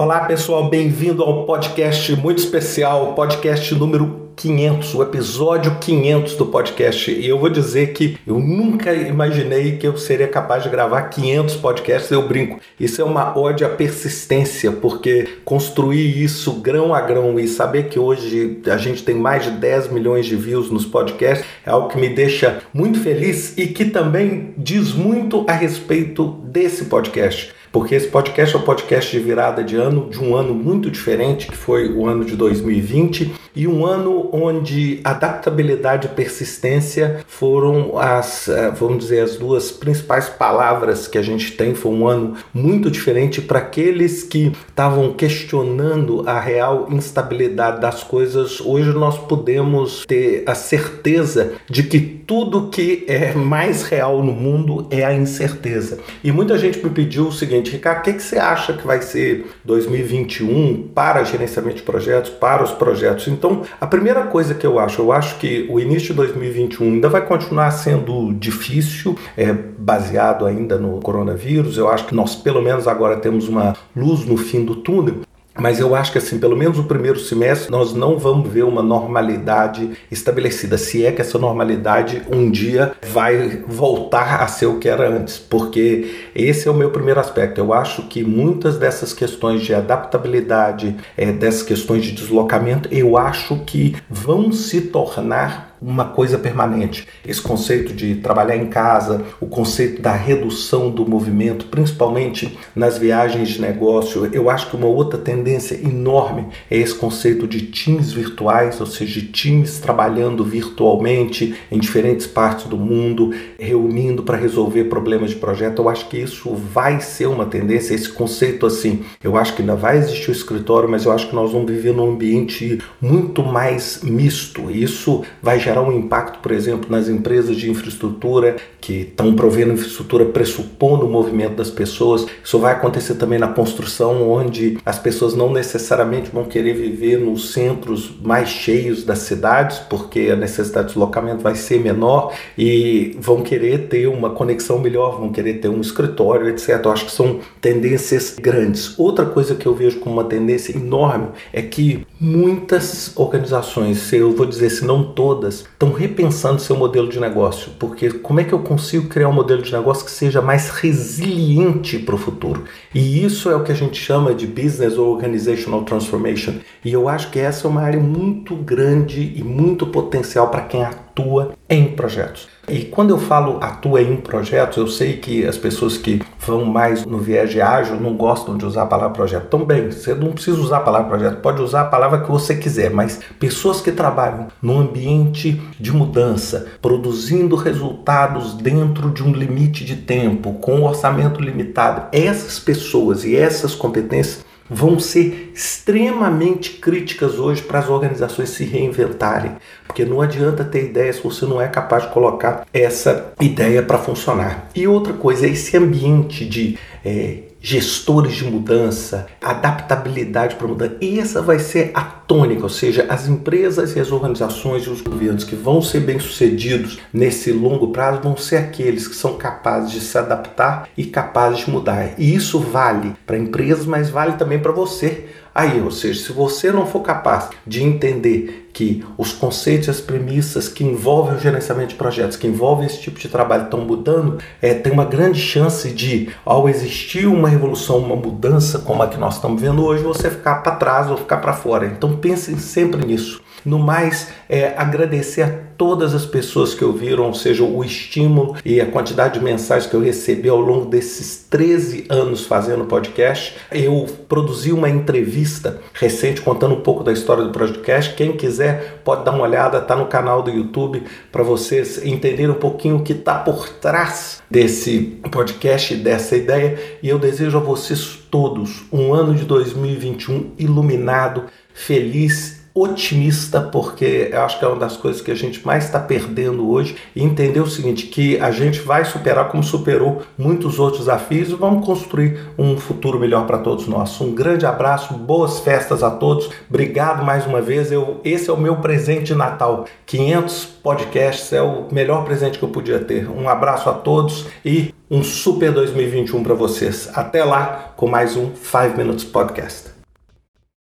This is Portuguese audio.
Olá pessoal, bem-vindo ao podcast muito especial, podcast número 500, o episódio 500 do podcast. E eu vou dizer que eu nunca imaginei que eu seria capaz de gravar 500 podcasts. Eu brinco, isso é uma ode à persistência, porque construir isso grão a grão e saber que hoje a gente tem mais de 10 milhões de views nos podcasts é algo que me deixa muito feliz e que também diz muito a respeito desse podcast porque esse podcast é o podcast de virada de ano, de um ano muito diferente, que foi o ano de 2020, e um ano onde adaptabilidade e persistência foram as, eh, vamos dizer, as duas principais palavras que a gente tem. Foi um ano muito diferente para aqueles que estavam questionando a real instabilidade das coisas. Hoje nós podemos ter a certeza de que tudo que é mais real no mundo é a incerteza. E muita gente me pediu o seguinte Ricardo, o que, que você acha que vai ser 2021 para gerenciamento de projetos, para os projetos? Então, a primeira coisa que eu acho, eu acho que o início de 2021 ainda vai continuar sendo difícil, é, baseado ainda no coronavírus. Eu acho que nós, pelo menos agora, temos uma luz no fim do túnel, mas eu acho que assim, pelo menos o primeiro semestre, nós não vamos ver uma normalidade estabelecida. Se é que essa normalidade um dia vai voltar a ser o que era antes, porque esse é o meu primeiro aspecto. Eu acho que muitas dessas questões de adaptabilidade, é, dessas questões de deslocamento, eu acho que vão se tornar uma coisa permanente. Esse conceito de trabalhar em casa, o conceito da redução do movimento, principalmente nas viagens de negócio, eu acho que uma outra tendência enorme é esse conceito de times virtuais, ou seja, de times trabalhando virtualmente em diferentes partes do mundo, reunindo para resolver problemas de projeto. Eu acho que isso vai ser uma tendência, esse conceito assim. Eu acho que ainda vai existir o escritório, mas eu acho que nós vamos viver num ambiente muito mais misto. Isso vai gerar gerar um impacto, por exemplo, nas empresas de infraestrutura que estão provendo infraestrutura pressupondo o movimento das pessoas. Isso vai acontecer também na construção, onde as pessoas não necessariamente vão querer viver nos centros mais cheios das cidades, porque a necessidade de deslocamento vai ser menor e vão querer ter uma conexão melhor, vão querer ter um escritório, etc. Eu acho que são tendências grandes. Outra coisa que eu vejo como uma tendência enorme é que muitas organizações, eu vou dizer se não todas, estão repensando seu modelo de negócio, porque como é que eu consigo criar um modelo de negócio que seja mais resiliente para o futuro? E isso é o que a gente chama de Business Organizational Transformation. E eu acho que essa é uma área muito grande e muito potencial para quem atua em projetos. E quando eu falo atua em projetos, eu sei que as pessoas que vão mais no viés de ágil não gostam de usar a palavra projeto. Bem, você não precisa usar a palavra projeto, pode usar a palavra que você quiser, mas pessoas que trabalham num ambiente de mudança, produzindo resultados dentro de um limite de tempo, com um orçamento limitado, essas pessoas e essas competências vão ser extremamente críticas hoje para as organizações se reinventarem, porque não adianta ter ideia se você não é capaz de colocar essa ideia para funcionar. E outra coisa, esse ambiente de é, gestores de mudança, adaptabilidade para mudança. E essa vai ser a tônica, ou seja, as empresas e as organizações e os governos que vão ser bem-sucedidos nesse longo prazo vão ser aqueles que são capazes de se adaptar e capazes de mudar. E isso vale para empresas, mas vale também para você Aí, ou seja, se você não for capaz de entender que os conceitos e as premissas que envolvem o gerenciamento de projetos, que envolvem esse tipo de trabalho estão mudando, é, tem uma grande chance de, ao existir uma revolução, uma mudança como a que nós estamos vendo hoje, você ficar para trás ou ficar para fora. Então pense sempre nisso. No mais, é, agradecer a todas as pessoas que ouviram, ou seja, o estímulo e a quantidade de mensagens que eu recebi ao longo desses 13 anos fazendo podcast. Eu produzi uma entrevista recente contando um pouco da história do podcast. Quem quiser pode dar uma olhada, está no canal do YouTube para vocês entenderem um pouquinho o que está por trás desse podcast, dessa ideia. E eu desejo a vocês todos um ano de 2021 iluminado, feliz otimista, porque eu acho que é uma das coisas que a gente mais está perdendo hoje, e entender o seguinte, que a gente vai superar como superou muitos outros desafios e vamos construir um futuro melhor para todos nós. Um grande abraço, boas festas a todos, obrigado mais uma vez, eu, esse é o meu presente de Natal, 500 podcasts é o melhor presente que eu podia ter. Um abraço a todos e um super 2021 para vocês. Até lá com mais um 5 Minutes Podcast.